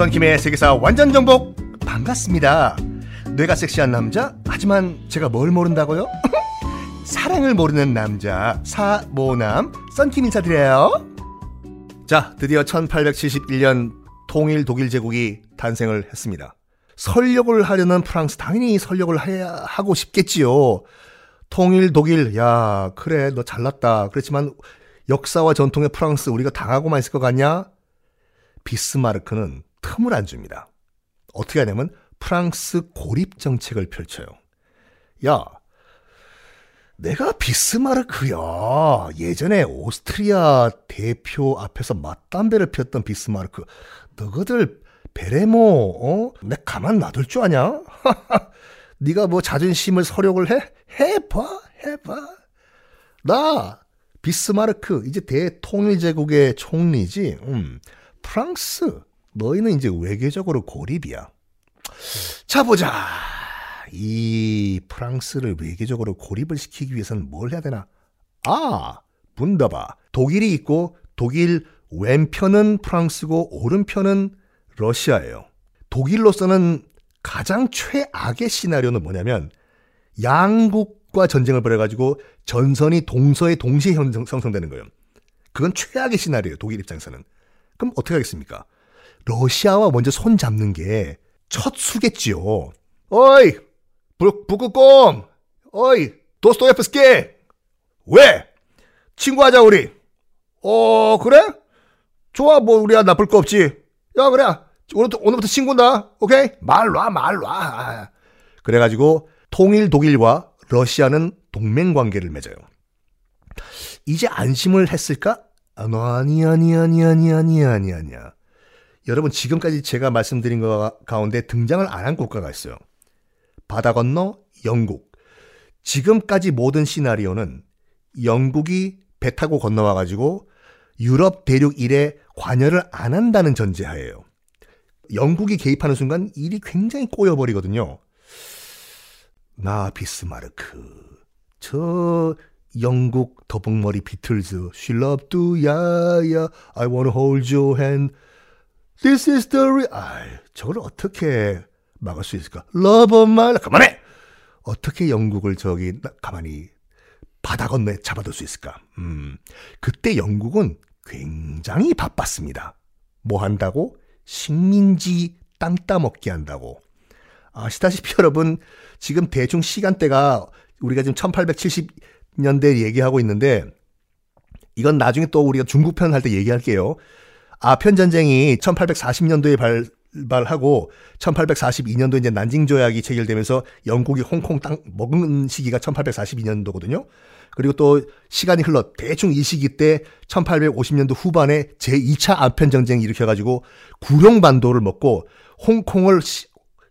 썬킴의 세계사 완전 정복 반갑습니다. 뇌가 섹시한 남자 하지만 제가 뭘 모른다고요? 사랑을 모르는 남자 사모남 썬킴 인사드려요. 자 드디어 1871년 통일 독일 제국이 탄생을 했습니다. 설력을 하려는 프랑스 당연히 설력을 해야 하고 싶겠지요. 통일 독일 야 그래 너 잘났다. 그렇지만 역사와 전통의 프랑스 우리가 당하고만 있을 것 같냐? 비스마르크는 틈을 안 줍니다. 어떻게 하냐면 프랑스 고립 정책을 펼쳐요. 야, 내가 비스마르크야. 예전에 오스트리아 대표 앞에서 맞담배를 피웠던 비스마르크. 너희들 베레모, 어? 내 가만 놔둘 줄 아냐? 네가 뭐 자존심을 서력을 해? 해봐, 해봐. 나 비스마르크 이제 대통일제국의 총리지. 음, 프랑스 너희는 이제 외교적으로 고립이야. 자 보자. 이 프랑스를 외교적으로 고립을 시키기 위해서는 뭘 해야 되나? 아, 문더바. 독일이 있고 독일 왼편은 프랑스고 오른편은 러시아예요. 독일로서는 가장 최악의 시나리오는 뭐냐면 양국과 전쟁을 벌여가지고 전선이 동서에 동시에 형성되는 거예요. 그건 최악의 시나리오예요. 독일 입장에서는. 그럼 어떻게 하겠습니까? 러시아와 먼저 손 잡는 게 첫 수겠지요. 어이, 북, 북극곰! 어이, 도스토예프스키! 왜? 친구하자, 우리! 어, 그래? 좋아, 뭐, 우리야 나쁠 거 없지. 야, 그래. 오늘부터, 오늘부터 친구다. 오케이? 말 놔, 말 놔. 그래가지고, 통일 독일과 러시아는 동맹 관계를 맺어요. 이제 안심을 했을까? 아니, 아니, 아니, 아니, 아니, 아니, 아니야. 여러분 지금까지 제가 말씀드린 것 가운데 등장을 안 한 국가가 있어요. 바다 건너 영국. 지금까지 모든 시나리오는 영국이 배 타고 건너와 가지고 유럽 대륙 일에 관여를 안 한다는 전제하에요. 영국이 개입하는 순간 일이 굉장히 꼬여버리거든요. 나 비스마르크. 저 영국 더벅머리 비틀즈. She loved to, yeah, yeah. I wanna hold your hand. This is the real. 아, 저걸 어떻게 막을 수 있을까? Love of my life. 그만해! 어떻게 영국을 저기 가만히 바다 건너에 잡아둘 수 있을까? 음, 그때 영국은 굉장히 바빴습니다. 뭐 한다고? 식민지 땅 따먹기 한다고. 아시다시피 여러분, 지금 대충 시간대가 우리가 지금 1870년대 얘기하고 있는데, 이건 나중에 또 우리가 중국 편 할 때 얘기할게요. 아편 전쟁이 1840년도에 발발하고 1842년도 이제 난징 조약이 체결되면서 영국이 홍콩 땅 먹은 시기가 1842년도거든요. 그리고 또 시간이 흘러 대충 이 시기 때 1850년도 후반에 제2차 아편 전쟁이 일으켜 가지고 구룡반도를 먹고 홍콩을 시,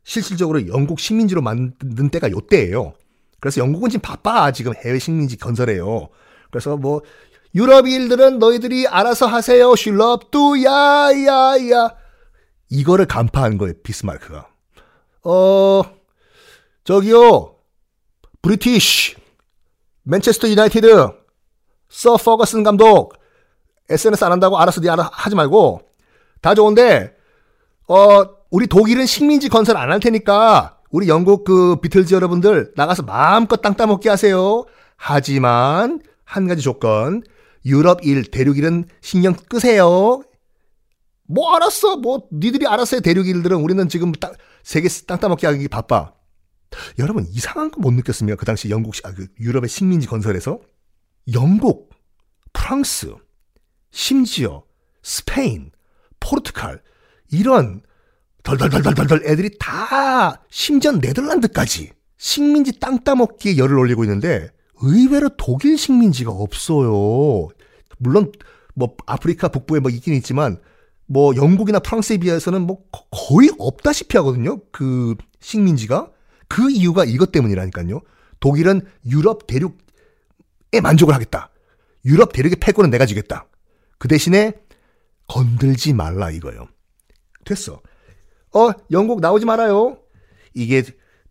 실질적으로 영국 식민지로 만든 때가 요때예요. 그래서 영국은 지금 바빠 지금 해외 식민지 건설해요. 그래서 뭐 유럽 일들은 너희들이 알아서 하세요. 슐럽도 야야야. 이거를 간파한 거예요. 비스마르크가. 어 저기요. British 맨체스터 유나이티드 Sir 퍼거슨 감독 SNS 안 한다고 알아서 네 알아 하지 말고 다 좋은데 어 우리 독일은 식민지 건설 안 할 테니까 우리 영국 그 비틀즈 여러분들 나가서 마음껏 땅 따먹기 하세요. 하지만 한 가지 조건 유럽 일, 대륙 일은 신경 끄세요. 뭐 알았어. 뭐 니들이 알았어요. 대륙 일들은 우리는 지금 땅, 세계 땅 따먹기 하기 바빠. 여러분 이상한 거 못 느꼈습니까? 그 당시 영국 아, 그 유럽의 식민지 건설에서 영국, 프랑스, 심지어 스페인, 포르투갈 이런 덜덜덜덜덜 애들이 다 심지어 네덜란드까지 식민지 땅 따먹기에 열을 올리고 있는데 의외로 독일 식민지가 없어요. 물론 뭐 아프리카 북부에 뭐 있긴 있지만 뭐 영국이나 프랑스에 비해서는 뭐 거의 없다시피 하거든요. 그 식민지가 그 이유가 이것 때문이라니까요. 독일은 유럽 대륙에 만족을 하겠다. 유럽 대륙의 패권은 내가 지겠다. 그 대신에 건들지 말라 이거예요. 됐어. 어, 영국 나오지 말아요. 이게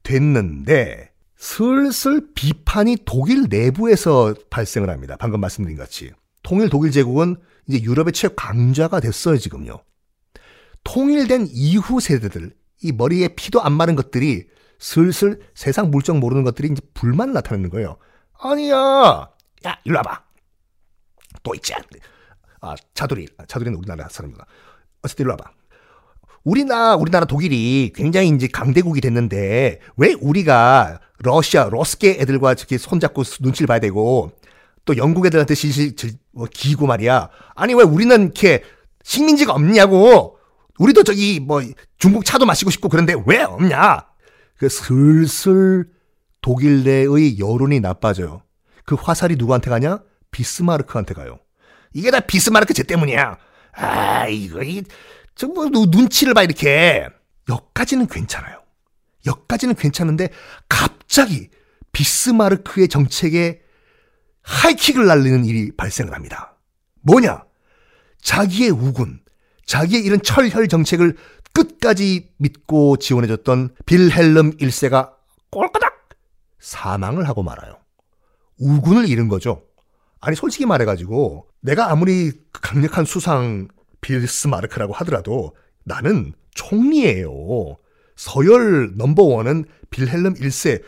됐는데 슬슬 비판이 독일 내부에서 발생을 합니다. 방금 말씀드린 같이. 통일 독일 제국은 이제 유럽의 최강자가 됐어요, 지금요. 통일된 이후 세대들, 이 머리에 피도 안 마른 것들이 슬슬 세상 물정 모르는 것들이 이제 불만 나타나는 거예요. 아니야! 야, 일로 와봐. 또 있지. 아, 차두리. 차두리는 우리나라 사람이구나. 어쨌든 일로 와봐. 우리나라, 우리나라 독일이 굉장히 이제 강대국이 됐는데, 왜 우리가 러시아, 러스계 애들과 저렇게 손잡고 눈치를 봐야 되고, 또 영국 애들한테 실실 뭐 기고 말이야. 아니 왜 우리는 이렇게 식민지가 없냐고. 우리도 저기 뭐 중국 차도 마시고 싶고 그런데 왜 없냐? 그 슬슬 독일 내의 여론이 나빠져요. 그 화살이 누구한테 가냐? 비스마르크한테 가요. 이게 다 비스마르크 쟤 때문이야. 아 이거 이정 뭐 눈치를 봐 이렇게. 여기까지는 괜찮아요. 여기까지는 괜찮은데 갑자기 비스마르크의 정책에 하이킥을 날리는 일이 발생을 합니다. 뭐냐? 자기의 우군, 자기의 이런 철혈 정책을 끝까지 믿고 지원해줬던 빌헬름 1세가 꼴까닥 사망을 하고 말아요. 우군을 잃은 거죠. 아니 솔직히 말해가지고 내가 아무리 강력한 수상 빌스마르크라고 하더라도 나는 총리예요. 서열 넘버원은 빌헬름 1세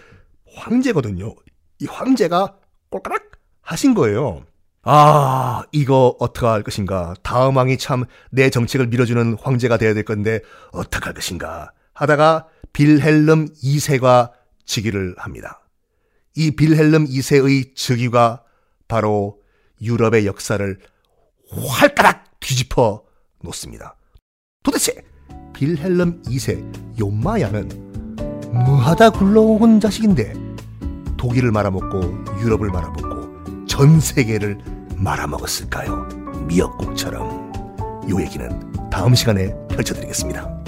황제거든요. 이 황제가 꼴까닥 하신 거예요. 아, 이거 어떡할 것인가. 다음 왕이 참 내 정책을 밀어주는 황제가 되어야 될 건데 어떡할 것인가. 하다가 빌헬름 2세가 즉위를 합니다. 이 빌헬름 2세의 즉위가 바로 유럽의 역사를 활가락 뒤집어 놓습니다. 도대체 빌헬름 2세 요마야는 뭐하다 굴러온 자식인데 독일을 말아먹고 유럽을 말아먹고 전 세계를 말아먹었을까요? 미역국처럼. 이 얘기는 다음 시간에 펼쳐드리겠습니다.